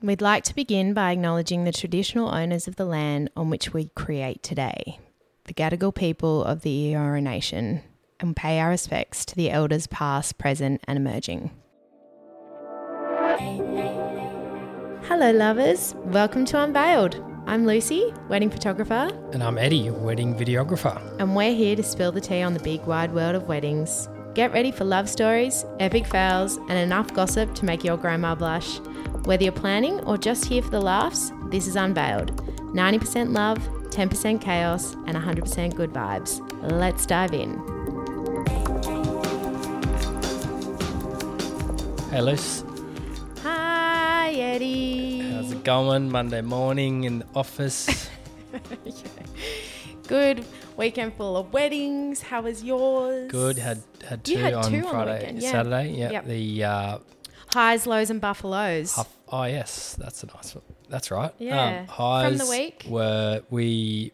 We'd like to begin by acknowledging the traditional owners of the land on which we create today, the Gadigal people of the Eora Nation, and pay our respects to the elders past, present, and emerging. Hello, lovers. Welcome to Unveiled. I'm Lucy, wedding photographer, And I'm Eddie, wedding videographer. and we're here to spill the tea on the big wide world of weddings. Get ready for love stories, epic fails, and enough gossip to make your grandma blush. Whether you're planning or just here for the laughs, this is Unveiled. 90% love, 10% chaos, and 100% good vibes. Let's dive in. Hey, Luce. Hi, Eddie. How's it going? Monday morning in the office. Good weekend full of weddings. How was yours? Good. Had had two had on two on Friday, weekend, yeah. Saturday. Yeah. Yep. The uh, highs, lows, and buffaloes. Huff, oh yes, that's a nice one. That's right. Yeah. Um, From the week? were we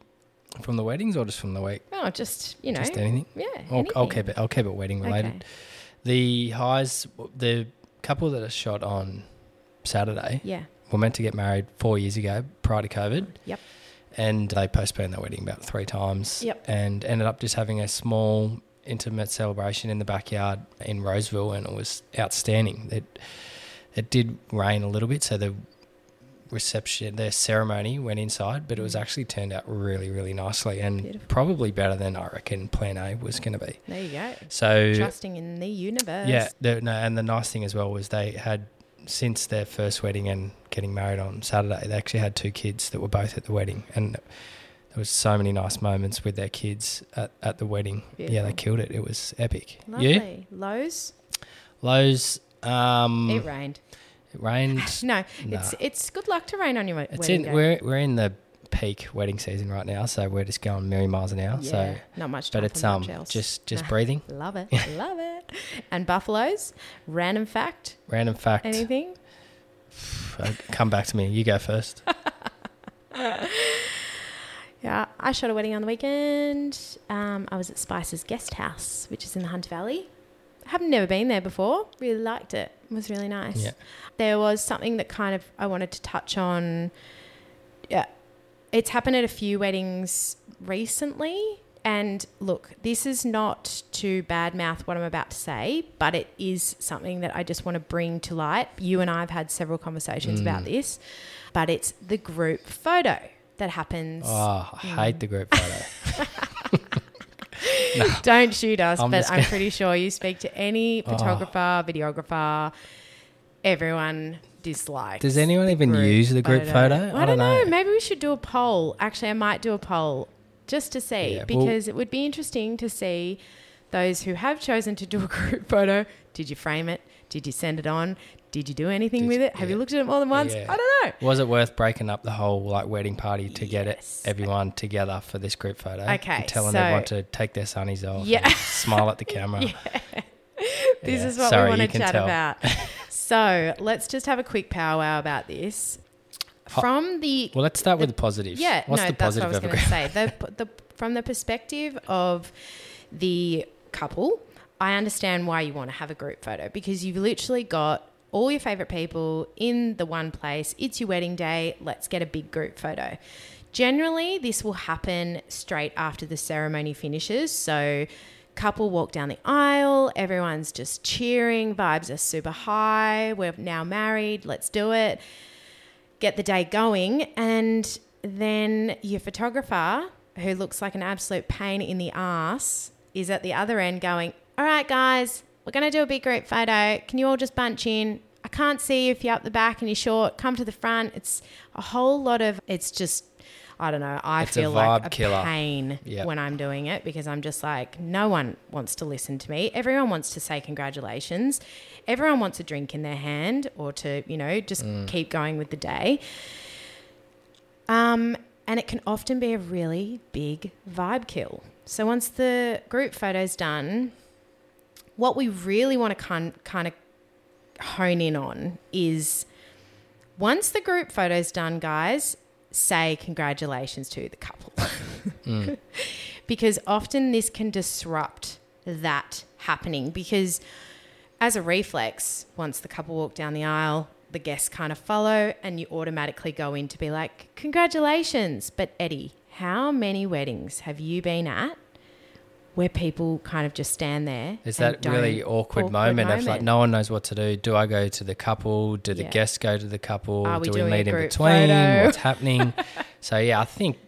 from the weddings or just from the week? Oh, just you know, Just anything. yeah. I'll, I'll keep it. I'll keep it wedding related. Okay. The highs, the couple that are shot on Saturday Yeah. were meant to get married four years ago prior to COVID. Yep. and they postponed their wedding about three times. Yep. And ended up just having a small, intimate celebration in the backyard in Roseville, and it was outstanding. It it did rain a little bit, so the reception, the ceremony went inside, but it was actually turned out really, really nicely, and Mm. Beautiful. probably better than I reckon Plan A was going to be. There you go. So Trusting in the universe. yeah, the, no, and the nice thing as well was they had since their first wedding and getting married on Saturday, they actually had two kids that were both at the wedding, and there was so many nice moments with their kids at, at the wedding. Yeah, they killed it. It was epic. Lovely. Lows. Lowe's, um, It rained. it, rained. No, Nah. it's it's good luck to rain on your It's wedding in we're we're in the peak wedding season right now, so we're just going million miles an hour. yeah, So, not much. but it's um just just Nah. breathing. Love it. Love it. And buffaloes. Random fact. Random fact. Anything? Uh, Come back to me. You go first. Yeah, I shot a wedding on the weekend. Um, I was at Spicers Guest House, which is in the Hunter Valley. I have never been there before. Really liked it. It was really nice. Yeah. There was something that kind of I wanted to touch on. Yeah, it's happened at a few weddings recently. And look, this is not to badmouth what I'm about to say, but it is something that I just want to bring to light. You and I have had several conversations about this, but it's the group photo that happens. Oh, I mm. hate the group photo. Don't shoot us, I'm but I'm Oh. pretty sure you speak to any ah. photographer, videographer, everyone dislikes. Does anyone even group use the group photo? I, don't know. Maybe we should do a poll. Actually, I might do a poll just to see Yeah, well- because it would be interesting to see those who have chosen to do a group photo. Did you frame it? Did you send it on? Did you do anything Did with it? Have yeah. you looked at it more than once? Yeah. I don't know. Was it worth breaking up the whole like wedding party to get it everyone together for this group photo? Okay, telling so- everyone to take their sunnies off. Yeah. and smile at the camera. This Yeah. is what Sorry, we want to chat tell. about. so let's just have a quick powwow about this. From the Well, let's start with the positive. yeah, What's no, the that's what I was going to say. The, the from the perspective of the couple, I understand why you want to have a group photo because you've literally got all your favorite people in the one place. It's your wedding day. Let's get a big group photo. Generally, this will happen straight after the ceremony finishes. So, couple walk down the aisle, everyone's just cheering, vibes are super high. We're now married, let's do it. Get the day going, and then your photographer, who looks like an absolute pain in the ass, is at the other end going, All right, guys, we're going to do a big group photo. Can you all just bunch in? I can't see you if you're up the back and you're short. Come to the front. It's a whole lot of, it's just, I don't know. I It's a feel like a killer. pain Yep. when I'm doing it because I'm just like, no one wants to listen to me. Everyone wants to say congratulations. Everyone wants a drink in their hand or to, you know, just Mm. keep going with the day. Um, and it can often be a really big vibe kill. So once the group photo's done, what we really want to kind kind of hone in on is once the group photo's done, guys, say congratulations to the couple. Mm. because often this can disrupt that happening because as a reflex, once the couple walk down the aisle, the guests kind of follow and you automatically go in to be like, congratulations. But Eddie, how many weddings have you been at where people kind of just stand there? Is and that really don't- awkward, moment, of like no one knows what to do? Do I go to the couple? Do the Yeah. guests go to the couple? Are we do we meet in between? photo? What's happening? so yeah, I think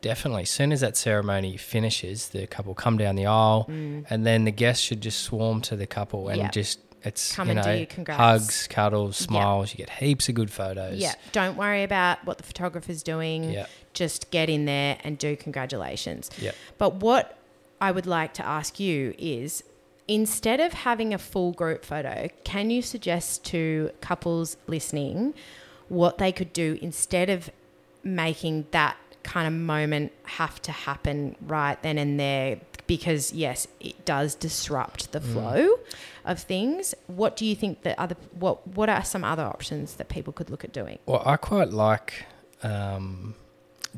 definitely as soon as that ceremony finishes, the couple come down the aisle, and then the guests should just swarm to the couple and Mm. Just it's Come you and do know hugs, cuddles, smiles. You get heaps of good photos. Yeah, don't worry about what the photographer's doing. Yeah. Just get in there and do congratulations. Yeah. But what I would like to ask you is instead of having a full group photo, can you suggest to couples listening what they could do instead of making that kind of moment have to happen right then and there? Because yes, it does disrupt the flow of things. What do you think that other what what are some other options that people could look at doing? Well, I quite like um,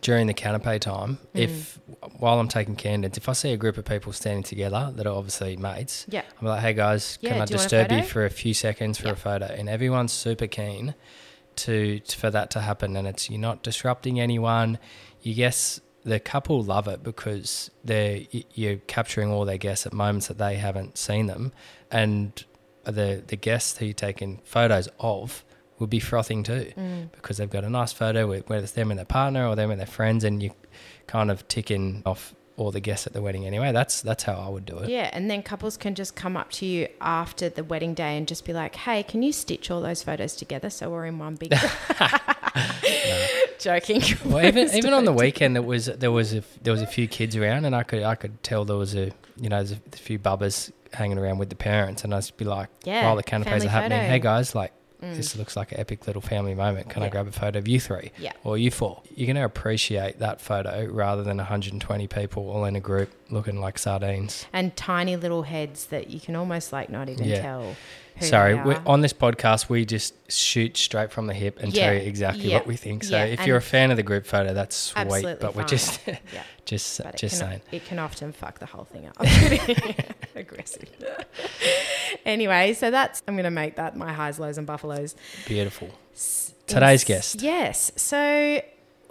during the canapé time, Mm. if while I'm taking candidates, if I see a group of people standing together that are obviously mates, Yeah. I'm like, hey guys, Yeah, can I do you disturb you for a few seconds for Yeah. a photo? And everyone's super keen to for that to happen, and it's you're not disrupting anyone. You guess the couple love it because they're you're capturing all their guests at moments that they haven't seen them, and the the guests who you're taking photos of will be frothing too Mm. because they've got a nice photo with whether it's them and their partner or them and their friends, and you kind of ticking off all the guests at the wedding anyway. That's that's how I would do it. Yeah, and then couples can just come up to you after the wedding day and just be like, "Hey, can you stitch all those photos together so we're in one big?" Joking. Well, even even on the weekend, it was there was a, there was a few kids around, and I could I could tell there was a you know there's a, few bubbers hanging around with the parents, and I'd just be like, Yeah, while the canapes are happening, photo. Hey guys, like Mm. this looks like an epic little family moment. Can I grab a photo of you three? Yeah. or you four? You're going to appreciate that photo rather than 120 people all in a group looking like sardines. and tiny little heads that you can almost like not even Yeah. tell. Sorry, they we are. on this podcast we just shoot straight from the hip and tell you exactly yeah, what we think. So yeah, if you're a fan of the group photo, that's sweet. But we're just yeah, just but just it can, saying. it can often fuck the whole thing up. Aggressive. anyway, so that's I'm going to make that my highs, lows, and buffaloes. Beautiful. Today's guest. Yes. So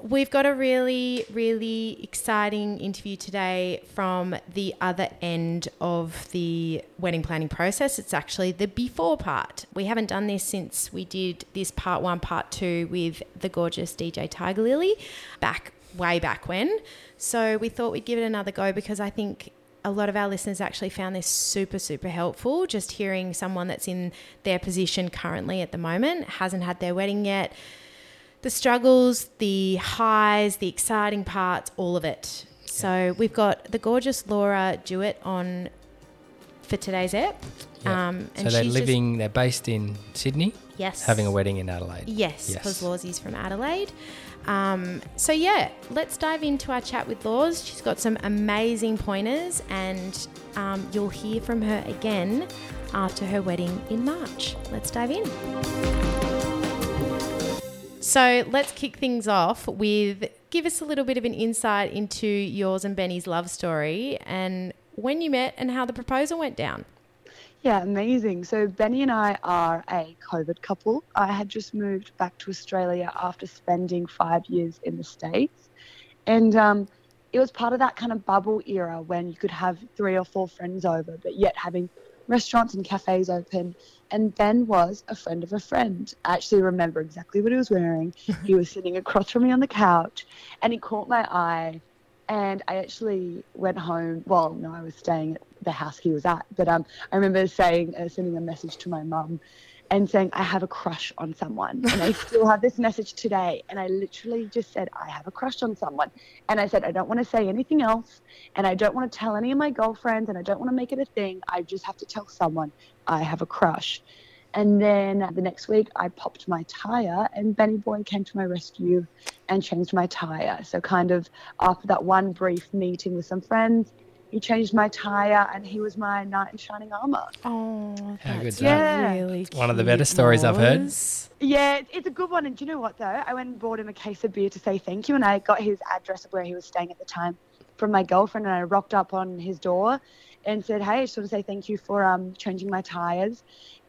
we've got a really, really exciting interview today from the other end of the wedding planning process. It's actually the before part. We haven't done this since we did this part one, part two with the gorgeous DJ Tiger Lily back way back when. So we thought we'd give it another go because I think a lot of our listeners actually found this super, super helpful. Just hearing someone that's in their position currently at the moment, hasn't had their wedding yet, the struggles, the highs, the exciting parts, all of it. So we've got the gorgeous Laura Dewit on for today's app. Yeah. Um, So they're she's just- living. they're based in Sydney, yes, having a wedding in Adelaide. Yes, Yes. because Lawsy's from Adelaide. Um, so yeah, let's dive into our chat with Laws. She's got some amazing pointers, and um, you'll hear from her again after her wedding in March. Let's dive in. So let's kick things off with give us a little bit of an insight into yours and Benny's love story and when you met and how the proposal went down. Yeah, amazing. So Benny and I are a COVID couple. I had just moved back to Australia after spending five years in the States. And um, it was part of that kind of bubble era when you could have three or four friends over, but yet having restaurants and cafes open. And Ben was a friend of a friend. I actually remember exactly what he was wearing. he was sitting across from me on the couch and he caught my eye. And I actually went home. Well, no, I was staying at the house he was at. But um, I remember saying, uh, sending a message to my mum and saying, I have a crush on someone. And I still have this message today. And I literally just said, I have a crush on someone. And I said, I don't want to say anything else. And I don't want to tell any of my girlfriends. And I don't want to make it a thing. I just have to tell someone I have a crush. And then the next week, I popped my tire, and Benny Boy came to my rescue and changed my tire. So, kind of after that one brief meeting with some friends, he changed my tire, and he was my knight in shining armor. Oh, How that's good's that? really One of the cute, better stories I've heard. Yeah, it's- it's a good one. And do you know what, though? I went and bought him a case of beer to say thank you, and I got his address of where he was staying at the time. From my girlfriend, and I rocked up on his door and said, "Hey, I just want to say thank you for um, changing my tires."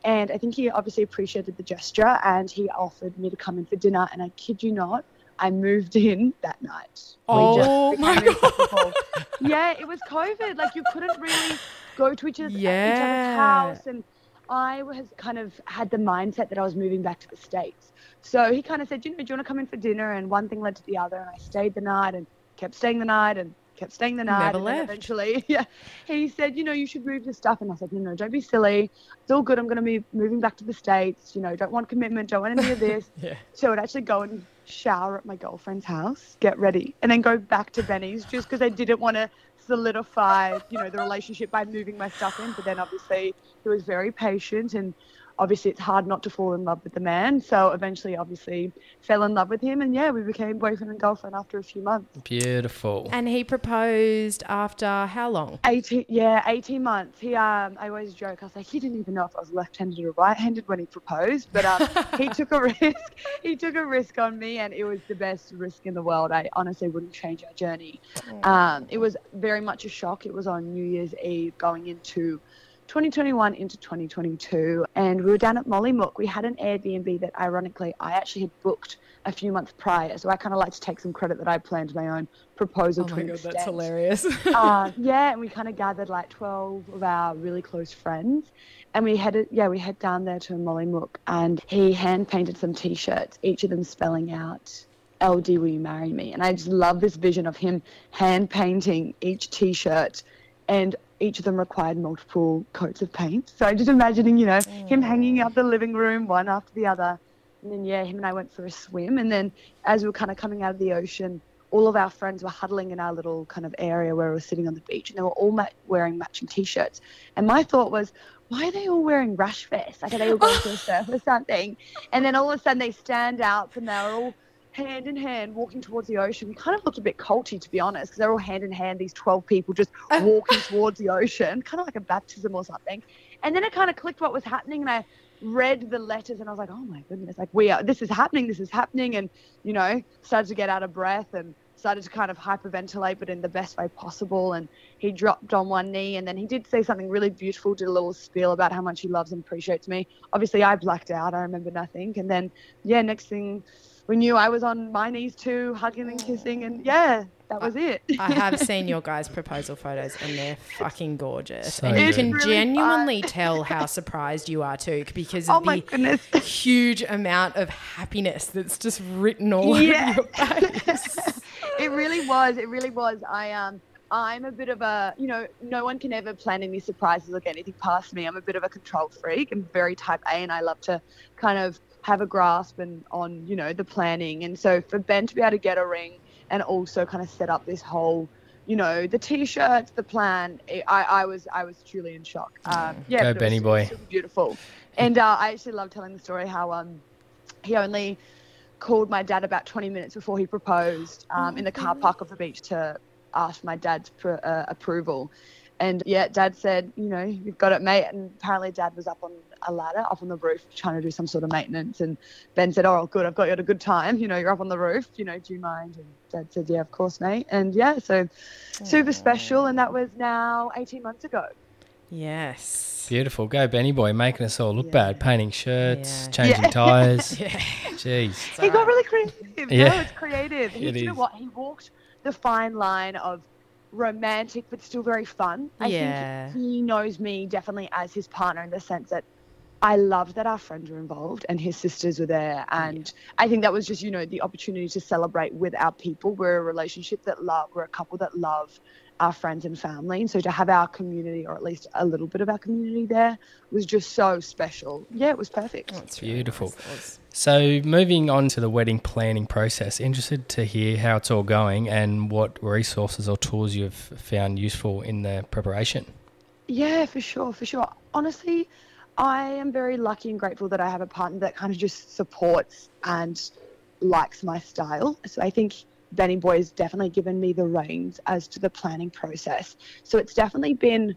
And I think he obviously appreciated the gesture, and he offered me to come in for dinner. And I kid you not, I moved in that night. Oh my god! yeah, it was COVID. Like you couldn't really go to each other's, yeah. each other's house, and I was kind of had the mindset that I was moving back to the states. So he kind of said, you know, do you want to come in for dinner? And one thing led to the other, and I stayed the night and kept staying the night and kept staying the night. Never left. Eventually, yeah, he said, you know, you should move your stuff. And I said, no, no, don't be silly. It's all good. I'm going to be moving back to the States. You know, don't want commitment, don't want any of this. Yeah. So I'd actually go and shower at my girlfriend's house, get ready, and then go back to Benny's just because I didn't want to solidify, you know, the relationship by moving my stuff in. But then obviously he was very patient and obviously it's hard not to fall in love with the man. So eventually obviously fell in love with him and yeah, we became boyfriend and girlfriend after a few months. Beautiful. And he proposed after how long? 18 yeah 18 months he um i always joke i was like he didn't even know if i was left-handed or right-handed when he proposed but um he took a risk he took a risk on me and it was the best risk in the world i honestly wouldn't change our journey um it was very much a shock it was on new year's eve going into 2021 into 2022 and we were down at Mollymook. We had an Airbnb that ironically I actually had booked a few months prior. So I kind of like to take some credit that I planned my own proposal Oh to my god, that's hilarious. uh, yeah, and we kind of gathered like 12 of our really close friends. And we headed, yeah, we head down there to Mollymook and he hand painted some t shirts, each of them spelling out, LD, will you marry me? And I just love this vision of him hand painting each t shirt and each of them required multiple coats of paint. So I'm just imagining, you know, him hanging mm. out the living room one after the other. And then, yeah, him and I went for a swim. And then as we were kind of coming out of the ocean, all of our friends were huddling in our little kind of area where we were sitting on the beach and they were all ma- wearing matching t-shirts. And my thought was, why are they all wearing rash vests? Like, are they all going to a surf or something? And then all of a sudden they stand out and they're all hand in hand walking towards the ocean. We kind of looked a bit culty, to be honest, because they're all hand in hand, these 12 people just walking towards the ocean, kind of like a baptism or something. And then it kind of clicked what was happening, and I read the letters, and I was like, oh my goodness, like we are, this is happening, this is happening, and you know, started to get out of breath and started to kind of hyperventilate, but in the best way possible. And he dropped on one knee, and then he did say something really beautiful, did a little spiel about how much he loves and appreciates me. Obviously, I blacked out, I remember nothing, and then yeah, next thing we knew, I was on my knees too, hugging and kissing, and yeah, that was it. I have seen your guys' proposal photos and they're fucking gorgeous. So and you can really genuinely tell how surprised you are too because oh of my the goodness. huge amount of happiness that's just written all Yeah. over your face. it really was. It really was. I um I'm a bit of a you know, no one can ever plan any surprises or get anything past me. I'm a bit of a control freak. I'm very type A and I love to kind of have a grasp and on, you know, the planning. And so for Ben to be able to get a ring and also kind of set up this whole you know the t-shirts, the plan. It, I, I was I was truly in shock. Um, yeah, Go but it was Benny boy. super beautiful. And uh, I actually love telling the story how um he only called my dad about 20 minutes before he proposed um, in the car park of the beach to ask my dad's pr- uh, approval. And yeah, dad said, you know, you've got it, mate. And apparently, dad was up on a ladder, up on the roof, trying to do some sort of maintenance. And Ben said, oh, good, I've got you at a good time. You know, you're up on the roof. You know, do you mind? And dad said, yeah, of course, mate. And yeah, so super special. And that was now 18 months ago. Yes. Beautiful. Go Benny boy, making us all look Yeah. bad, painting shirts, Yeah. changing Yeah. tires. Yeah. Jeez. He got really creative. Yeah. No, it's creative. He, It you know what? He walked the fine line of romantic but still very fun. I Yeah. think he knows me definitely as his partner in the sense that I loved that our friends were involved and his sisters were there. And I think that was just, you know, the opportunity to celebrate with our people. We're a relationship that love, we're a couple that love our friends and family. And so to have our community, or at least a little bit of our community there, was just so special. Yeah, it was perfect. That's really Beautiful. nice. So, moving on to the wedding planning process, interested to hear how it's all going and what resources or tools you've found useful in the preparation. Yeah, for sure, for sure. Honestly, I am very lucky and grateful that I have a partner that kind of just supports and likes my style. So I think Benny Boy has definitely given me the reins as to the planning process. So it's definitely been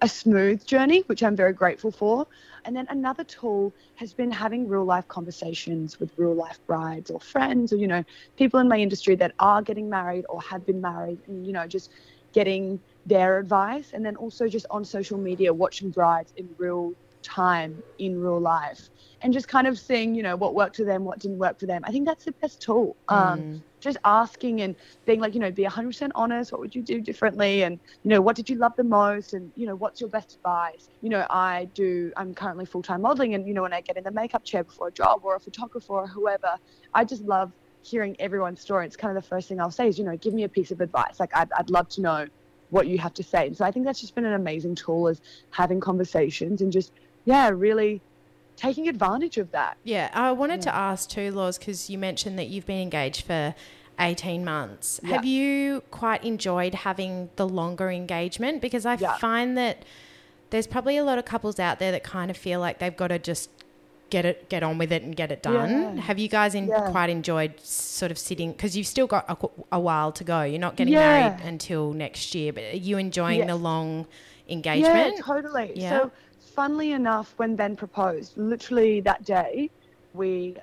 a smooth journey, which I'm very grateful for. And then another tool has been having real life conversations with real life brides or friends or, you know, people in my industry that are getting married or have been married and, you know, just getting their advice. And then also just on social media, watching brides in real time in real life and just kind of seeing, you know, what worked for them, what didn't work for them. I think that's the best tool. Um, mm. Just asking and being like, you know, be 100% honest. What would you do differently? And, you know, what did you love the most? And, you know, what's your best advice? You know, I do, I'm currently full time modeling. And, you know, when I get in the makeup chair before a job or a photographer or whoever, I just love hearing everyone's story. It's kind of the first thing I'll say is, you know, give me a piece of advice. Like, I'd, I'd love to know what you have to say. And so I think that's just been an amazing tool is having conversations and just, yeah, really taking advantage of that. Yeah, I wanted yeah. to ask too, Laws, because you mentioned that you've been engaged for 18 months. Yeah. Have you quite enjoyed having the longer engagement? Because I yeah. find that there's probably a lot of couples out there that kind of feel like they've got to just get it, get on with it, and get it done. Have you guys in, quite enjoyed sort of sitting? Because you've still got a, a, while to go. You're not getting married until next year, but are you enjoying yes. the long engagement? Yeah, totally. Yeah. So funnily enough, when Ben proposed, literally that day, we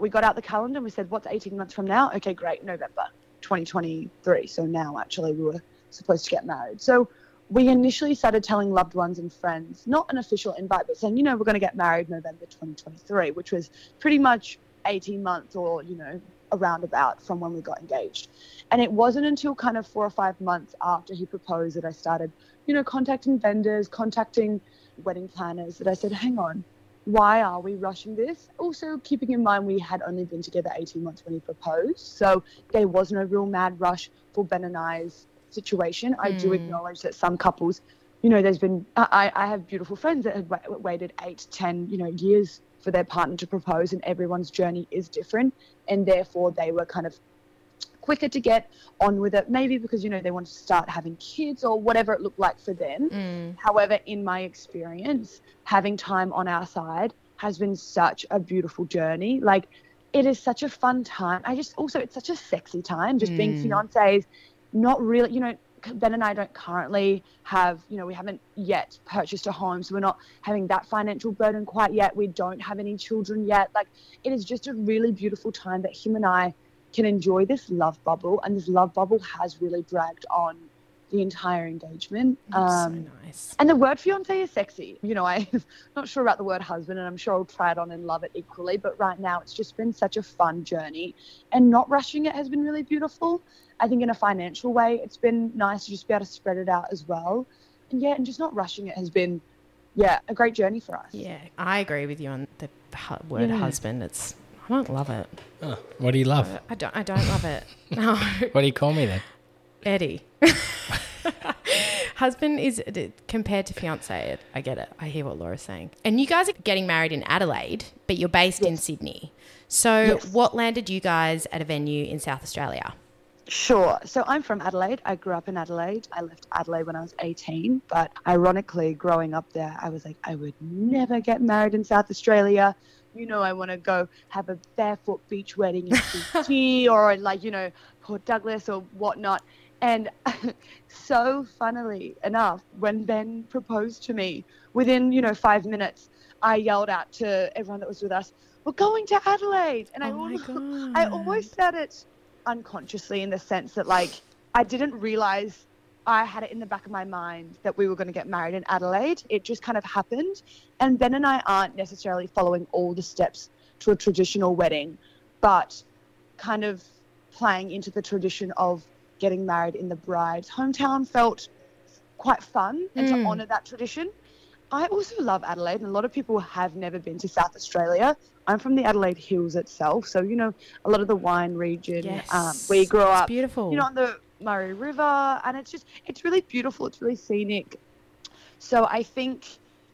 we got out the calendar and we said, "What's 18 months from now?" Okay, great, November 2023. So now, actually, we were supposed to get married. So we initially started telling loved ones and friends, not an official invite, but saying, you know, we're going to get married November 2023, which was pretty much 18 months or, you know, around about from when we got engaged. And it wasn't until kind of four or five months after he proposed that I started, you know, contacting vendors, contacting wedding planners that I said, hang on, why are we rushing this? Also, keeping in mind we had only been together 18 months when he proposed, so there was no real mad rush for Ben and I's situation. Mm. I do hmm. acknowledge that some couples, you know, there's been, I, I have beautiful friends that have waited eight, ten, you know, years for their partner to propose, and everyone's journey is different, and therefore they were kind of quicker to get on with it, maybe because, you know, they want to start having kids or whatever it looked like for them. Mm. However, in my experience, having time on our side has been such a beautiful journey. Like, it is such a fun time. I just also, it's such a sexy time, just mm. being fiancés, not really, you know, Ben and I don't currently have, you know, we haven't yet purchased a home, so we're not having that financial burden quite yet. We don't have any children yet. Like, it is just a really beautiful time that him and I can enjoy this love bubble, and this love bubble has really dragged on the entire engagement. Um, so nice. And the word fiance is sexy. You know, I'm not sure about the word husband, and I'm sure I'll try it on and love it equally. But right now, it's just been such a fun journey, and not rushing it has been really beautiful. I think in a financial way, it's been nice to just be able to spread it out as well. And yeah, and just not rushing it has been, yeah, a great journey for us. Yeah, I agree with you on the word yeah. husband. It's I don't love it. Oh, what do you love? I don't. I don't love it. No. what do you call me then? Eddie. Husband is compared to fiance. I get it. I hear what Laura's saying. And you guys are getting married in Adelaide, but you're based yes. in Sydney. So, yes. what landed you guys at a venue in South Australia? Sure. So I'm from Adelaide. I grew up in Adelaide. I left Adelaide when I was 18. But ironically, growing up there, I was like, I would never get married in South Australia you know, I want to go have a barefoot beach wedding in Fiji or like, you know, Port Douglas or whatnot. And so funnily enough, when Ben proposed to me, within, you know, five minutes, I yelled out to everyone that was with us, we're going to Adelaide. And I, oh always, I always said it unconsciously in the sense that like, I didn't realize I had it in the back of my mind that we were going to get married in Adelaide. It just kind of happened. And Ben and I aren't necessarily following all the steps to a traditional wedding, but kind of playing into the tradition of getting married in the bride's hometown felt quite fun and mm. to honour that tradition. I also love Adelaide, and a lot of people have never been to South Australia. I'm from the Adelaide Hills itself, so you know a lot of the wine region. Yes. Um, we grow it's up, beautiful. You know, on the Murray River, and it's just it's really beautiful. It's really scenic. So I think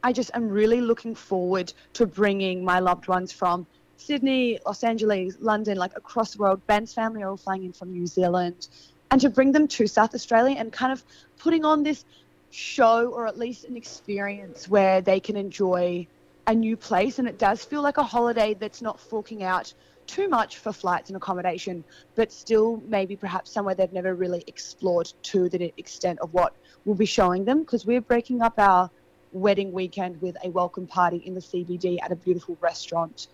I just am really looking forward to bringing my loved ones from Sydney, Los Angeles, London, like across the world. Ben's family are all flying in from New Zealand, and to bring them to South Australia and kind of putting on this show or at least an experience where they can enjoy a new place and it does feel like a holiday that's not forking out too much for flights and accommodation, but still maybe perhaps somewhere they've never really explored to the extent of what we'll be showing them because we're breaking up our wedding weekend with a welcome party in the CBD at a beautiful restaurant,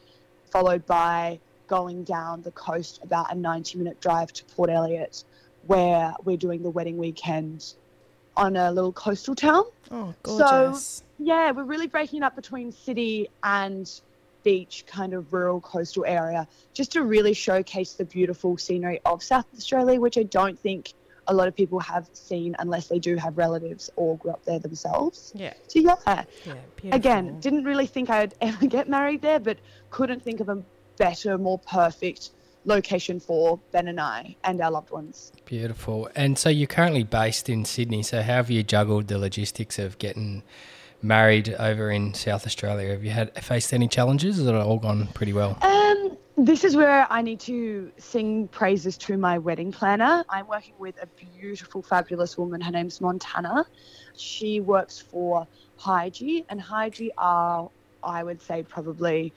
followed by going down the coast about a 90 minute drive to Port Elliot, where we're doing the wedding weekend on a little coastal town. Oh, gorgeous. So, yeah, we're really breaking it up between city and beach kind of rural coastal area just to really showcase the beautiful scenery of South Australia, which I don't think a lot of people have seen unless they do have relatives or grew up there themselves. Yeah. So yeah, Yeah. Again, didn't really think I'd ever get married there, but couldn't think of a better, more perfect location for Ben and I and our loved ones. Beautiful. And so you're currently based in Sydney. So how have you juggled the logistics of getting married over in South Australia? Have you had faced any challenges? Has it all gone pretty well? Um, this is where I need to sing praises to my wedding planner. I'm working with a beautiful, fabulous woman. Her name's Montana. She works for Hygie, and Hygie are, I would say, probably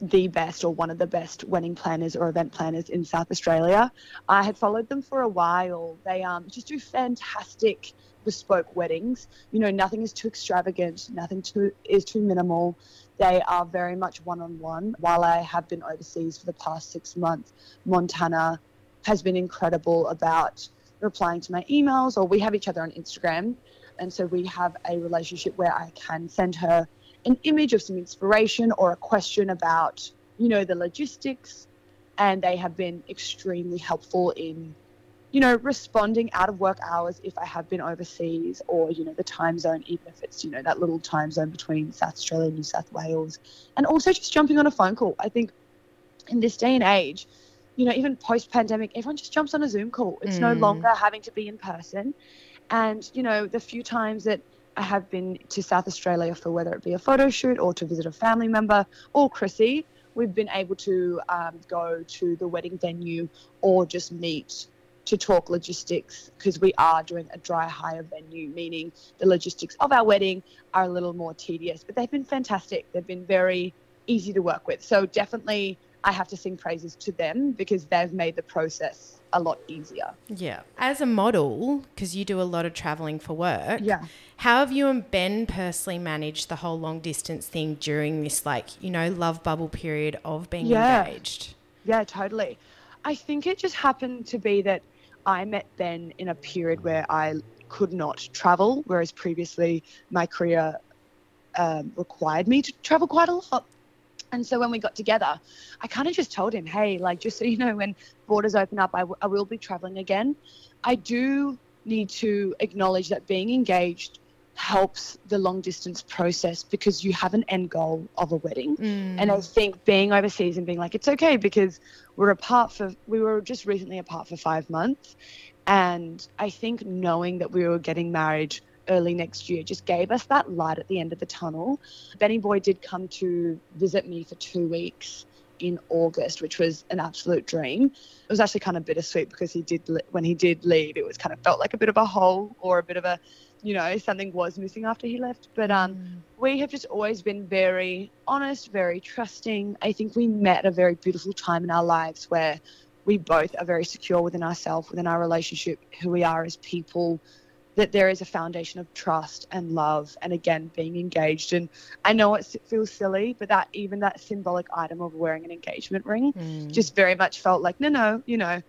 the best or one of the best wedding planners or event planners in South Australia. I had followed them for a while. They um, just do fantastic bespoke weddings. You know, nothing is too extravagant, nothing too is too minimal. They are very much one on one. While I have been overseas for the past six months, Montana has been incredible about replying to my emails, or we have each other on Instagram. And so we have a relationship where I can send her an image of some inspiration or a question about, you know, the logistics. And they have been extremely helpful in, you know, responding out of work hours if I have been overseas or, you know, the time zone, even if it's, you know, that little time zone between South Australia and New South Wales. And also just jumping on a phone call. I think in this day and age, you know, even post pandemic, everyone just jumps on a Zoom call. It's no Mm. longer having to be in person. And, you know, the few times that I have been to South Australia for whether it be a photo shoot or to visit a family member or Chrissy, we've been able to um, go to the wedding venue or just meet to talk logistics because we are doing a dry hire venue, meaning the logistics of our wedding are a little more tedious, but they've been fantastic. They've been very easy to work with. So definitely I have to sing praises to them because they've made the process a lot easier. Yeah. As a model, because you do a lot of traveling for work. Yeah. How have you and Ben personally managed the whole long distance thing during this, like, you know, love bubble period of being Yeah. engaged? Yeah, totally. I think it just happened to be that I met Ben in a period where I could not travel, whereas previously my career um, required me to travel quite a lot. And so when we got together, I kind of just told him, hey, like, just so you know, when borders open up, I, w- I will be traveling again. I do need to acknowledge that being engaged helps the long distance process because you have an end goal of a wedding. Mm. And I think being overseas and being like, it's okay because we're apart for, we were just recently apart for five months. And I think knowing that we were getting married early next year just gave us that light at the end of the tunnel. Benny Boy did come to visit me for two weeks in August, which was an absolute dream. It was actually kind of bittersweet because he did, when he did leave, it was kind of felt like a bit of a hole or a bit of a, you know, something was missing after he left. But um, we have just always been very honest, very trusting. I think we met at a very beautiful time in our lives where we both are very secure within ourselves, within our relationship, who we are as people, that there is a foundation of trust and love, and again, being engaged. And I know it feels silly, but that even that symbolic item of wearing an engagement ring Mm. just very much felt like, no, no, you know,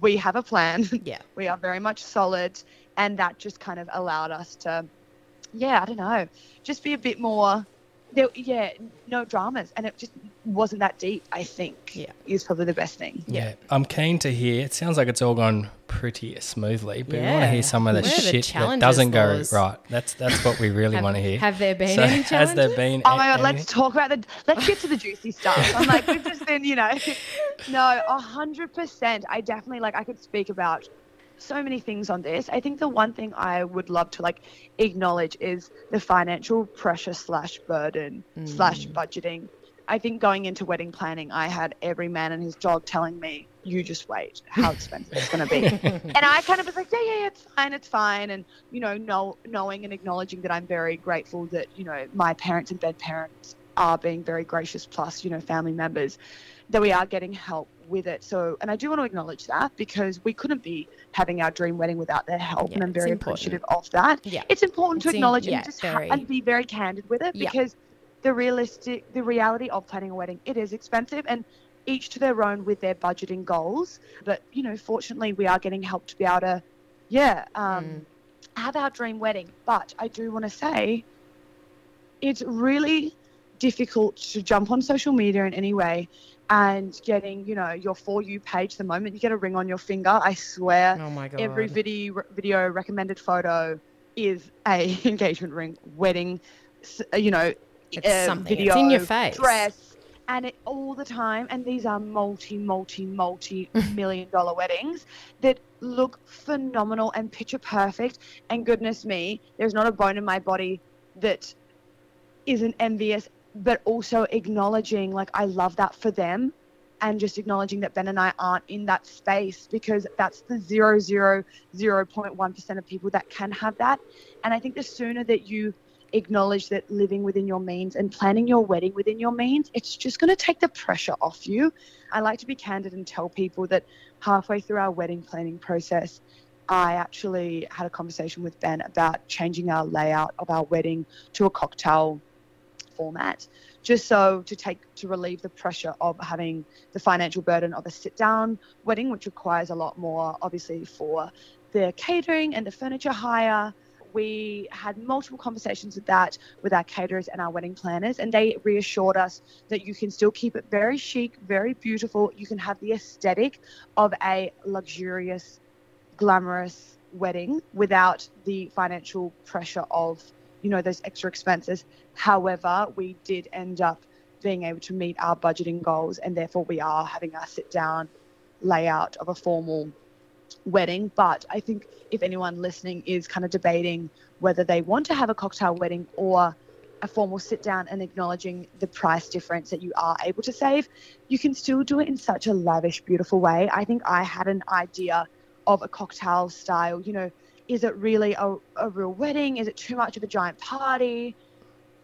we have a plan. Yeah. we are very much solid. And that just kind of allowed us to, yeah, I don't know, just be a bit more, there, yeah, no dramas. And it just wasn't that deep, I think, Yeah. is probably the best thing. Yeah. I'm keen to hear. It sounds like it's all gone pretty smoothly, but we want to hear some of the Where are the shit that doesn't go Laws? right. That's that's what we really Have- want to hear. Have there been so any has challenges? there been? Oh my god, any- let's talk about the let's get to the juicy stuff. I'm like, we've just been, you know. No, a hundred percent. I definitely like I could speak about so many things on this. I think the one thing I would love to like acknowledge is the financial pressure slash burden slash mm. budgeting. I think going into wedding planning, I had every man and his dog telling me, "You just wait, how expensive it's going to be." and I kind of was like, "Yeah, yeah, yeah, it's fine, it's fine." And you know, know knowing and acknowledging that I'm very grateful that you know my parents and bed parents are being very gracious, plus, you know, family members, that we are getting help with it. So, and I do want to acknowledge that because we couldn't be having our dream wedding without their help, Yeah, and I'm very appreciative of that. Yeah. It's important to It's in- acknowledge yeah, and just ha- and be very candid with it Yeah. because the realistic, the reality of planning a wedding, it is expensive and each to their own with their budgeting goals. But you know, fortunately, we are getting help to be able to, yeah, um, Mm. have our dream wedding. But I do want to say, it's really difficult to jump on social media in any way and getting, you know, your for you page the moment you get a ring on your finger. I swear, Oh my god. every video video recommended photo is a engagement ring, wedding, you know, It's uh, something. video, It's in your face. dress, and it all the time. And these are multi, multi, multi million dollar weddings that look phenomenal and picture perfect. And goodness me, there's not a bone in my body that isn't envious, but also acknowledging like I love that for them. And just acknowledging that Ben and I aren't in that space because that's the zero zero zero point one percent of people that can have that. And I think the sooner that you acknowledge that living within your means and planning your wedding within your means, it's just going to take the pressure off you. I like to be candid and tell people that halfway through our wedding planning process, I actually had a conversation with Ben about changing our layout of our wedding to a cocktail format just so to take to relieve the pressure of having the financial burden of a sit down wedding which requires a lot more obviously for the catering and the furniture hire. We had multiple conversations with that with our caterers and our wedding planners and they reassured us that you can still keep it very chic very beautiful. You can have the aesthetic of a luxurious glamorous wedding without the financial pressure of you know those extra expenses. However we did end up being able to meet our budgeting goals and therefore we are having our sit down layout of a formal wedding. But i think if anyone listening is kind of debating whether they want to have a cocktail wedding or a formal sit down and acknowledging the price difference that you are able to save you can still do it in such a lavish beautiful way. I think i had an idea of a cocktail style you know is it really a, a real wedding? Is it too much of a giant party?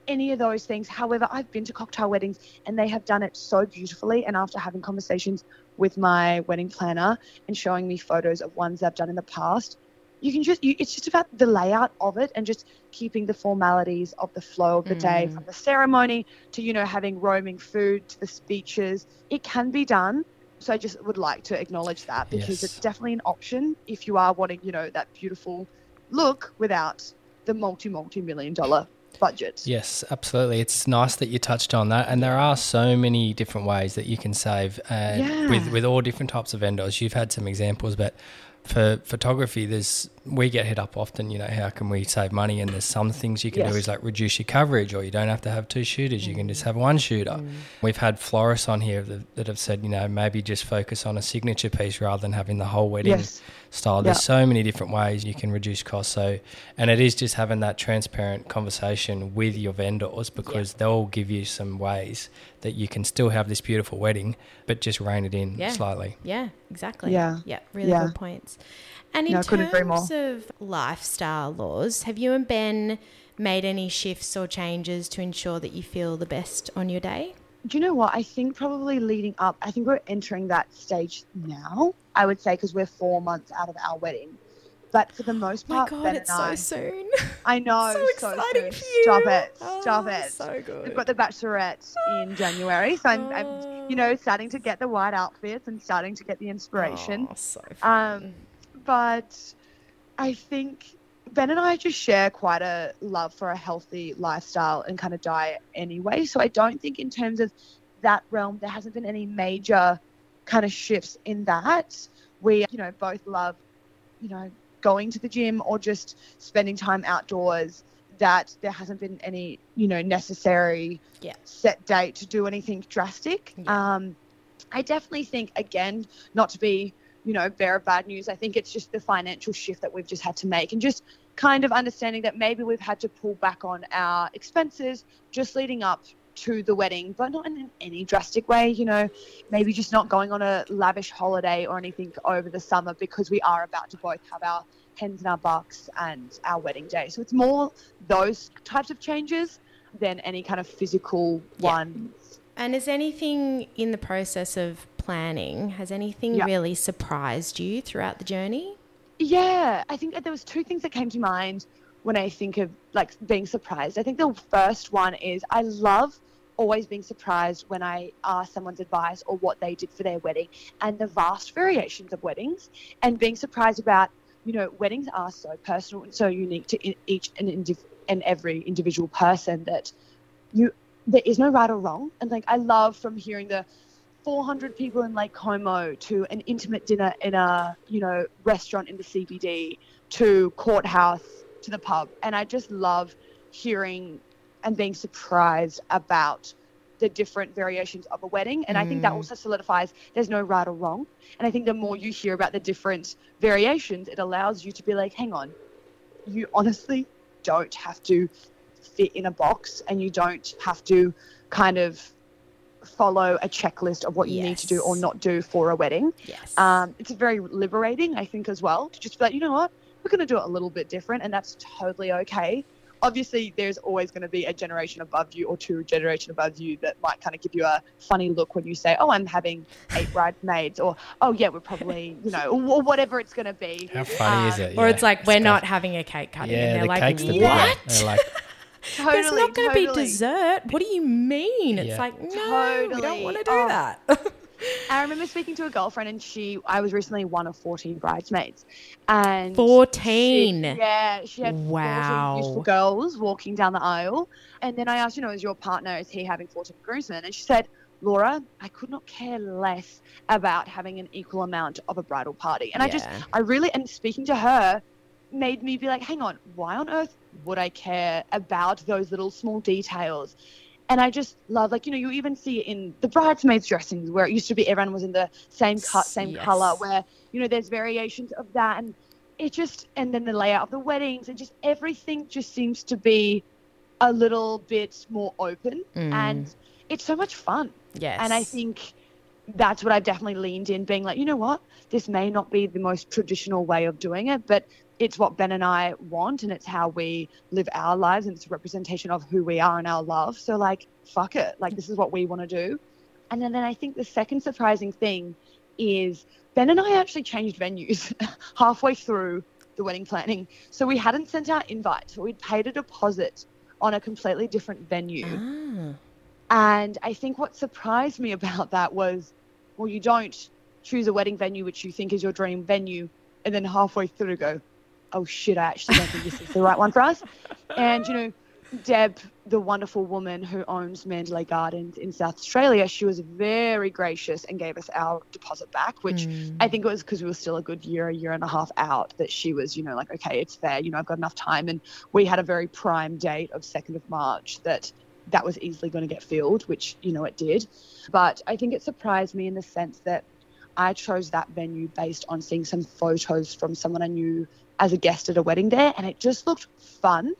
Any of those things. However i've been to cocktail weddings and they have done it so beautifully. And after having conversations with my wedding planner and showing me photos of ones they've done in the past you can just you, it's just about the layout of it and just keeping the formalities of the flow of the day Mm. from the ceremony to you know having roaming food to the speeches. It can be done so i just would like to acknowledge that because Yes. it's definitely an option if you are wanting you know that beautiful look without the multi multi million dollar budget Yes, absolutely. It's nice that you touched on that, and there are so many different ways that you can save, uh, and Yeah. with with all different types of vendors. You've had some examples, but for photography, there's we get hit up often. You know, how can we save money? And there's some things you can do is like reduce your coverage, or you don't have to have two shooters. You can just have one shooter. Mm. We've had florists on here that, that have said, you know, maybe just focus on a signature piece rather than having the whole wedding yes style. There's so many different ways you can reduce costs. So, and it is just having that transparent conversation with your vendors because they'll give you some ways that you can still have this beautiful wedding, but just rein it in Yeah. slightly. Yeah, exactly. Yeah. Yeah, really Yeah. good points. And in No, I couldn't terms of lifestyle Laws, have you and Ben made any shifts or changes to ensure that you feel the best on your day? do you know what? I think probably leading up, I think we're entering that stage now. I would say because we're four months out of our wedding. But for the most part, Oh my God, Ben it's so I, soon. I know, so so exciting soon. for you. Stop it, stop Oh, it. So good. We've got the Bachelorette in January, so I'm, I'm, you know, starting to get the white outfits and starting to get the inspiration. Oh, so Um, but I think Ben and I just share quite a love for a healthy lifestyle and kind of diet anyway. So I don't think in terms of that realm there hasn't been any major kind of shifts in that. We, you know, both love, you know, going to the gym or just spending time outdoors. That there hasn't been any, you know, necessary Yeah. set date to do anything drastic. Yeah. Um, I definitely think again, not to be you know, bear of bad news. I think it's just the financial shift that we've just had to make and just kind of understanding that maybe we've had to pull back on our expenses just leading up to the wedding, but not in any drastic way, you know, maybe just not going on a lavish holiday or anything over the summer because we are about to both have our hens and our bucks and our wedding day. So it's more those types of changes than any kind of physical Yeah. ones. And is anything in the process of planning, has anything Yeah. really surprised you throughout the journey? Yeah, I think that there was two things that came to mind when I think of like being surprised. I think the first one is I love always being surprised when I ask someone's advice or what they did for their wedding and the vast variations of weddings and being surprised about, you know, weddings are so personal and so unique to each and, indiv- and every individual person that you there is no right or wrong. And like I love from hearing the 400 people in Lake Como to an intimate dinner in a you know restaurant in the CBD to courthouse to the pub, and I just love hearing and being surprised about the different variations of a wedding. And I think that Mm. also solidifies there's no right or wrong. And I think the more you hear about the different variations, it allows you to be like, hang on, you honestly don't have to fit in a box and you don't have to kind of follow a checklist of what you need to do or not do for a wedding. Yes. Um, it's very liberating, I think, as well, to just be like, you know what, we're going to do it a little bit different, and that's totally okay. Obviously, there's always going to be a generation above you or two generation above you that might kind of give you a funny look when you say, "Oh, I'm having eight bridesmaids," or "Oh, yeah, we're probably," you know, or whatever it's going to be. How funny is Um, it? or it's like, we're not disgusting. having a cake cutting. Yeah, and they're the like, cake's the what? big one. They're like, Totally, There's not going to totally. be dessert. What do you mean? It's like, no, we don't want to do Oh. that. I remember speaking to a girlfriend, and she, I was recently one of 14 bridesmaids, and 14. She, yeah, she had Wow. 14 beautiful girls walking down the aisle, and then I asked, you know, is your partner is he having 14 groomsmen? And she said, Laura, I could not care less about having an equal amount of a bridal party, and I just, I really, and speaking to her, made me be like, hang on, why on earth would I care about those little small details? And I just love, like, you know, you even see in the bridesmaids' dressings where it used to be everyone was in the same cut, same Yes. color, where, you know, there's variations of that. And it just, and then the layout of the weddings and just everything just seems to be a little bit more open. Mm. And it's so much fun. yes. And I think that's what I've definitely leaned in, being like, you know what, this may not be the most traditional way of doing it, but it's what Ben and I want, and it's how we live our lives, and it's a representation of who we are and our love. So, like, fuck it, like this is what we want to do. And then, then I think the second surprising thing is Ben and I actually changed venues halfway through the wedding planning. So we hadn't sent out invites, but we'd paid a deposit on a completely different venue. Ah. And I think what surprised me about that was, well, you don't choose a wedding venue which you think is your dream venue, and then halfway through go, oh shit, I actually don't think this is the right one for us. And you know, Deb, the wonderful woman who owns Mandalay Gardens in South Australia, she was very gracious and gave us our deposit back, which Mm. I think it was because we were still a good year, a year and a half out that she was, you know, like, okay, it's fair, you know, I've got enough time. And we had a very prime date of 2nd of March that that was easily going to get filled, which, you know, it did. But I think it surprised me in the sense that I chose that venue based on seeing some photos from someone I knew as a guest at a wedding there. And it just looked fun.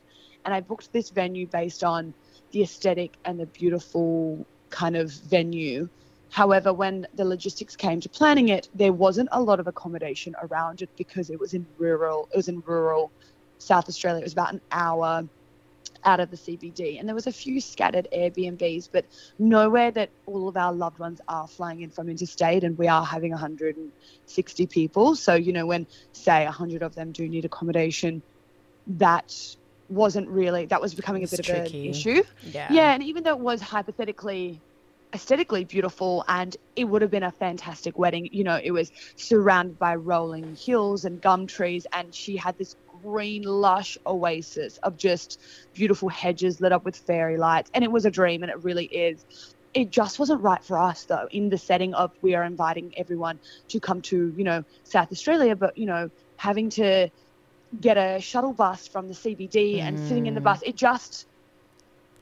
And I booked this venue based on the aesthetic and the beautiful kind of venue. However, when the logistics came to planning it, there wasn't a lot of accommodation around it because it was in rural. It was in rural South Australia. It was about an hour out of the CBD, and there was a few scattered Airbnbs, but nowhere that all of our loved ones are flying in from interstate, and we are having 160 people. So you know, when say 100 of them do need accommodation, that wasn't really that was becoming a bit tricky. of an issue. yeah. Yeah, and even though it was hypothetically aesthetically beautiful and it would have been a fantastic wedding, you know, it was surrounded by rolling hills and gum trees and she had this green lush oasis of just beautiful hedges lit up with fairy lights and it was a dream and it really is. It just wasn't right for us though in the setting of we are inviting everyone to come to, you know, South Australia but, you know, having to get a shuttle bus from the CBD and sitting in the Mm. bus, it just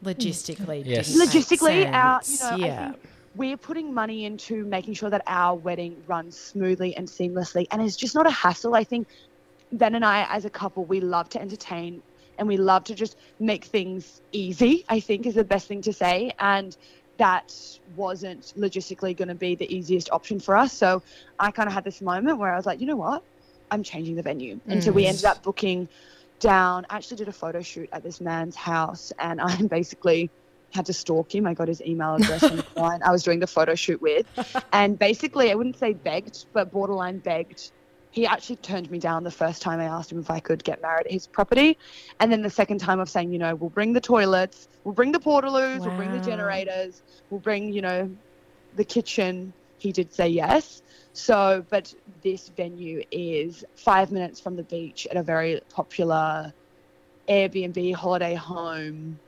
Logistically. Yes. logistically our you sense. know I yeah. think we're putting money into making sure that our wedding runs smoothly and seamlessly and it's just not a hassle i think ben and i as a couple we love to entertain and we love to just make things easy i think is the best thing to say and that wasn't logistically going to be the easiest option for us so i kind of had this moment where i was like you know what i'm changing the venue and so we Mm. ended up booking down. I actually did a photo shoot at this man's house, and I basically had to stalk him. I got his email address from the client I was doing the photo shoot with, and basically, I wouldn't say begged, but borderline begged. He actually turned me down the first time I asked him if I could get married at his property, and then the second time of saying, you know, we'll bring the toilets, we'll bring the portaloos, we'll bring the generators, we'll bring, you know, the kitchen. He did say yes. So, but this venue is five minutes from the beach at a very popular Airbnb holiday home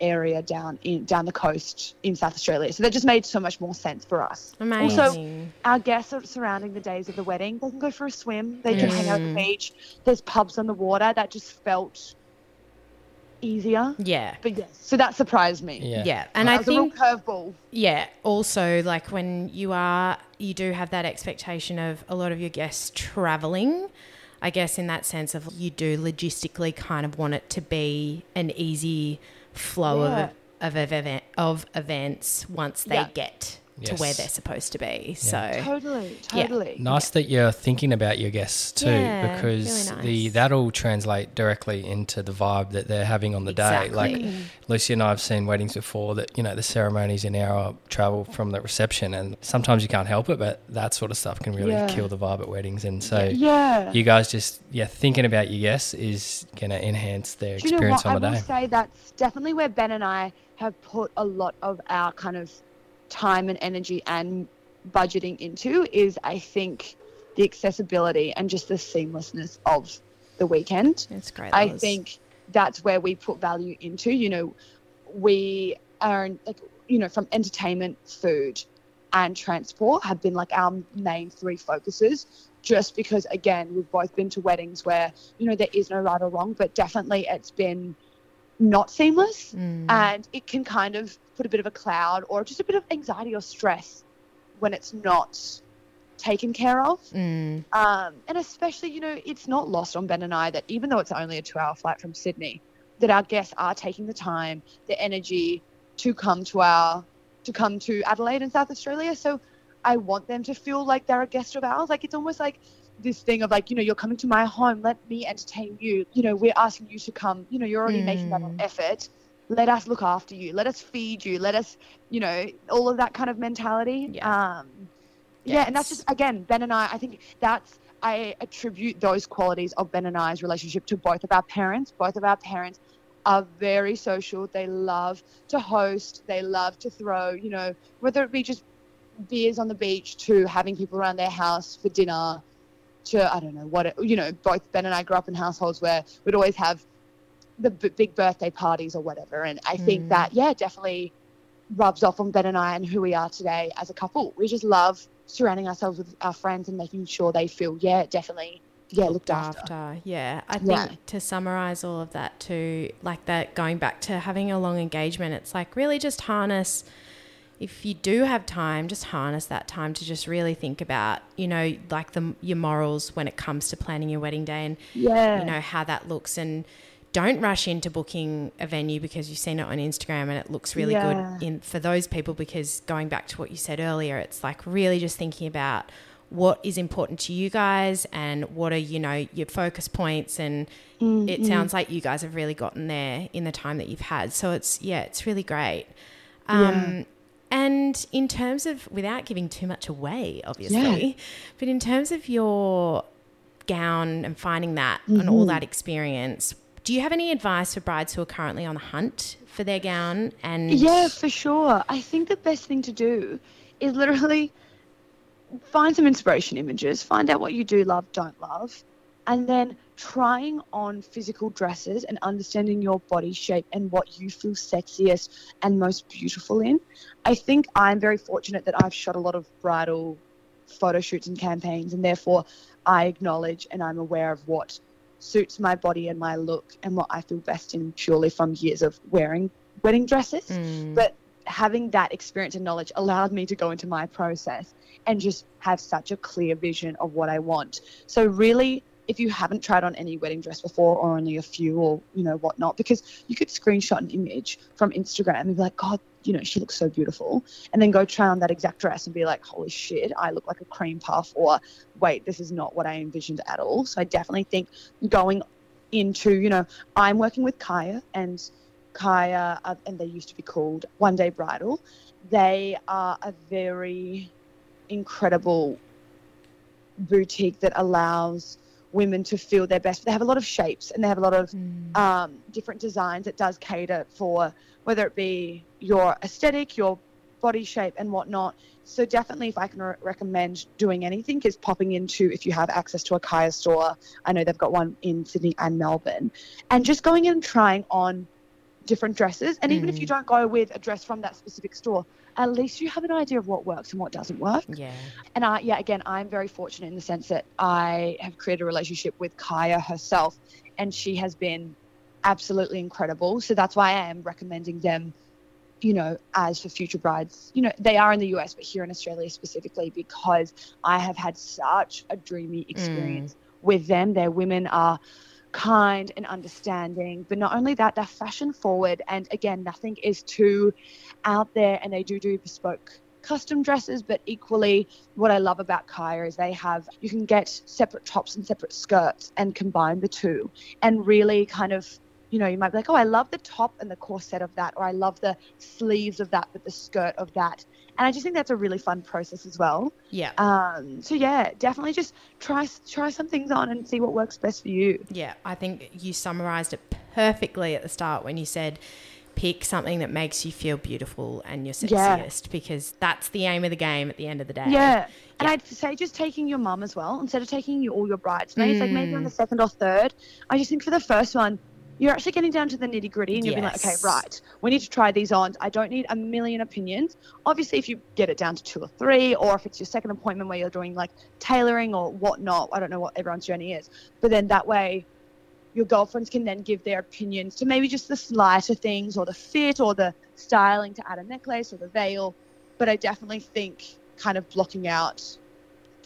area down in down the coast in South Australia. So that just made so much more sense for us. Amazing. Also, Our guests are surrounding the days of the wedding. They can go for a swim. They can hang out at the Mm. beach. There's pubs on the water. That just felt easier. yeah. But yes, so that surprised me. Yeah. Yeah. And that I was a real think curveball. yeah, also like when you are you do have that expectation of a lot of your guests traveling. I guess in that sense of you do logistically kind of want it to be an easy flow Yeah. of of of, event, of events once they Yeah. get to where they're supposed to be. So Totally, Yeah. totally. Nice that you're thinking about your guests too, Yeah, because really the that'll translate directly into the vibe that they're having on the day. Like Exactly. Lucy and I have seen weddings before that you know the ceremony's an hour travel from the reception, and sometimes you can't help it, but that sort of stuff can really Yeah. kill the vibe at weddings. And so Yeah. you guys just yeah thinking about your guests is going to enhance their Do you know experience what? I on the will day. say that's definitely where Ben and I have put a lot of our kind of time and energy and budgeting into is I think the accessibility and just the seamlessness of the weekend. it's great. I Laws. think that's where we put value into. You know, we are like you know from entertainment, food, and transport have been like our main three focuses. Just because again we've both been to weddings where you know there is no right or wrong, but definitely it's been not seamless Mm. and it can kind of put a bit of a cloud or just a bit of anxiety or stress when it's not taken care of. Mm. Um, and especially, you know, it's not lost on Ben and I that even though it's only a two hour flight from Sydney, that our guests are taking the time, the energy to come to our to come to Adelaide and South Australia. So I want them to feel like they're a guest of ours. Like it's almost like this thing of like, you know, you're coming to my home, let me entertain you. You know, we're asking you to come, you know, you're already making that Mm. effort. Let us look after you. Let us feed you. Let us, you know, all of that kind of mentality. Yeah. Um yeah, and that's just again, Ben and I, I think that's I attribute those qualities of Ben and I's relationship to both of our parents. Both of our parents are very social. They love to host. They love to throw, you know, whether it be just beers on the beach to having people around their house for dinner to, I don't know, what, it, you know, both Ben and I grew up in households where we'd always have the b- big birthday parties or whatever. And I think Mm. that, yeah, definitely rubs off on Ben and I and who we are today as a couple. We just love surrounding ourselves with our friends and making sure they feel, yeah, definitely, yeah, looked after. Yeah, I think Yeah. to summarize all of that too, like that going back to having a long engagement, it's like really just harness. If you do have time, just harness that time to just really think about, you know, like the your morals when it comes to planning your wedding day and Yeah. you know how that looks. And don't rush into booking a venue because you've seen it on Instagram and it looks really Yeah. good in for those people because going back to what you said earlier it's like really just thinking about what is important to you guys and what are you know your focus points. And Mm, it sounds like you guys have really gotten there in the time that you've had. So it's yeah it's really great. Um and in terms of without giving too much away obviously but in terms of your gown and finding that and all mm-hmm. that experience do you have any advice for brides who are currently on the hunt for their gown and Yeah, for sure. I think the best thing to do is literally find some inspiration images, find out what you do love, don't love, and then trying on physical dresses and understanding your body shape and what you feel sexiest and most beautiful in. I think I'm very fortunate that I've shot a lot of bridal photo shoots and campaigns, and therefore I acknowledge and I'm aware of what suits my body and my look and what I feel best in purely from years of wearing wedding dresses. Mm, But having that experience and knowledge allowed me to go into my process and just have such a clear vision of what I want. So really, if you haven't tried on any wedding dress before or only a few or you know whatnot, because you could screenshot an image from Instagram and be like, God, you know, she looks so beautiful, and then go try on that exact dress and be like, holy shit, I look like a cream puff, or wait, this is not what I envisioned at all. So I definitely think going into, you know, I'm working with Kyha and Kyha, uh, and they used to be called One Day Bridal. They are a very incredible boutique that allows women to feel their best. They have a lot of shapes and they have a lot of Mm. um, different designs that does cater for whether it be your aesthetic, your body shape, and whatnot. So definitely, if I can re- recommend doing anything, is popping into if you have access to a Kyha store. I know they've got one in Sydney and Melbourne, and just going in and trying on different dresses. And even if you Mm. don't go with a dress from that specific store, at least you have an idea of what works and what doesn't work. Yeah. And I, yeah, again, I'm very fortunate in the sense that I have created a relationship with Kyha herself, and she has been absolutely incredible. So that's why I am recommending them, you know, as for future brides. You know, they are in the US, but here in Australia specifically, because I have had such a dreamy experience with them. Their women are kind and understanding, but not only that, they're fashion forward. And again, nothing is too out there, and they do do bespoke custom dresses, but equally, what I love about Kyha is they have you can get separate tops and separate skirts and combine the two, and really kind of you know you might be like, oh, I love the top and the corset of that, or I love the sleeves of that, but the skirt of that, and I just think that's a really fun process as well. Yeah. Um, so yeah, definitely just try try some things on and see what works best for you. Yeah, I think you summarized it perfectly at the start when you said pick something that makes you feel beautiful and your Yeah. sexiest because that's the aim of the game at the end of the day. Yeah. And I'd say just taking your mum as well, instead of taking you all your bridesmaids, like maybe on Mm. the second or third. I just think for the first one, you're actually getting down to the nitty gritty and you'll be like, okay, right, we need to try these on. I don't need a million opinions. Obviously, if you get it down to two or three, or if it's your second appointment where you're doing like tailoring or whatnot, I don't know what everyone's journey is. But then that way, your girlfriends can then give their opinions to maybe just the slighter things or the fit or the styling to add a necklace or the veil. But I definitely think kind of blocking out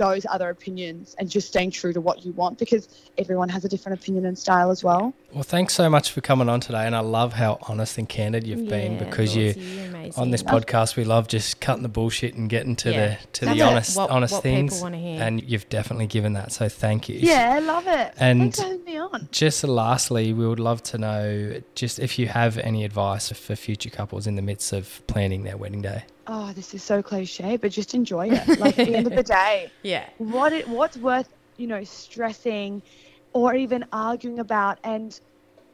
those other opinions and just staying true to what you want because everyone has a different opinion and style as well. Well, thanks so much for coming on today, and I love how honest and candid you've been because you Lawsy, you're on this podcast we love just cutting the bullshit and getting to Yeah. the to That's the it. honest What- honest what things, wanna hear. and you've definitely given that. So thank you. Yeah, I love it. And- Thanks for having me on. Just lastly, we would love to know just if you have any advice for future couples in the midst of planning their wedding day. Oh, this is so cliche, but just enjoy it. Like at the end of the day, yeah. what it, what's worth, you know, stressing or even arguing about and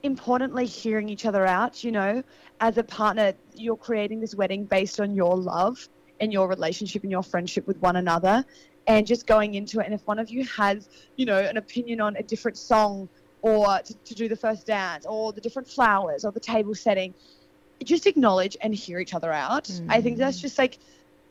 importantly hearing each other out, you know, as a partner, you're creating this wedding based on your love and your relationship and your friendship with one another and just going into it and if one of you has, you know, an opinion on a different song or to, to do the first dance or the different flowers or the table setting, just acknowledge and hear each other out. I think that's mm. just like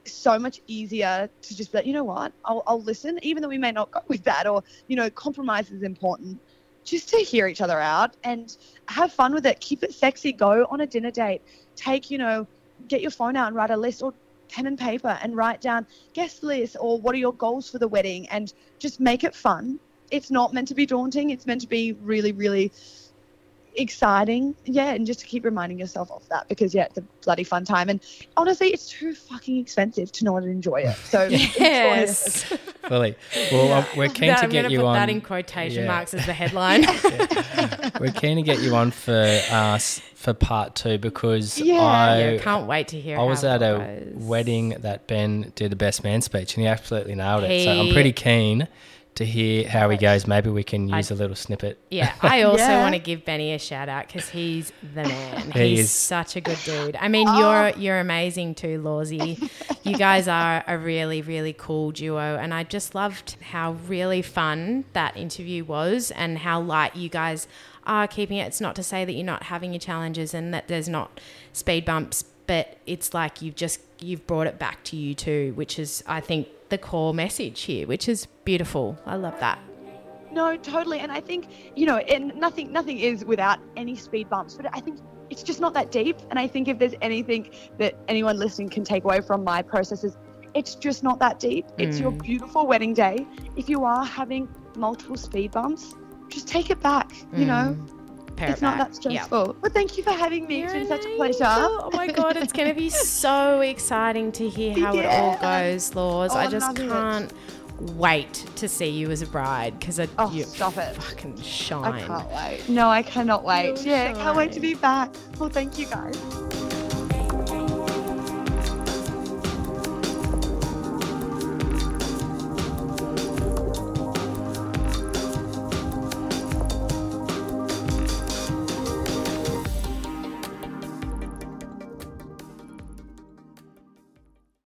so much easier to just be like, you know what, I'll, I'll listen, even though we may not go with that, or, you know, compromise is important. Just to hear each other out and have fun with it. Keep it sexy. Go on a dinner date. Take, you know, get your phone out and write a list or pen and paper and write down guest list or what are your goals for the wedding and just make it fun. It's not meant to be daunting. It's meant to be really, really exciting. Yeah, and just to keep reminding yourself of that because yeah, it's a bloody fun time. And honestly, it's too fucking expensive to not enjoy it. So. Yes. Fully. Well, um, we're keen That- to I'm get gonna you put on. that in quotation Yeah. marks as the headline. We're keen to get you on for uh, for part two because Yeah. I yeah, can't wait to hear. I was at a goes. wedding that Ben did the best man speech and he absolutely nailed it. So I'm pretty keen to hear how he goes. Maybe we can use a little snippet. Yeah, I also Yeah. want to give Benny a shout out because he's the man. He he's is. such a good dude. I mean, you're oh. you're amazing too, Lawsy. you guys are a really really cool duo, and I just loved how really fun that interview was, and how light you guys are keeping it. It's not to say that you're not having your challenges and that there's not speed bumps, but it's like you've just you've brought it back to you too, which is I think the core message here, which is beautiful. I love that. No, totally. And I think, you know, and nothing nothing is without any speed bumps, but I think it's just not that deep. And I think if there's anything that anyone listening can take away from my processes, it's just not that deep. It's your Mm. beautiful wedding day. If you are having multiple speed bumps, just take it back. You know, Pair it's it not back. that Yeah. stressful. But thank you for having me. You're It's been such a pleasure. Oh my god, it's gonna be so exciting to hear how it all goes, Laws. Oh, I Oh, just can't wait to see you as a bride because Oh, you stop it. fucking shine. I can't wait. No, I cannot wait. You'll yeah, can't wait to be back. Well, thank you guys.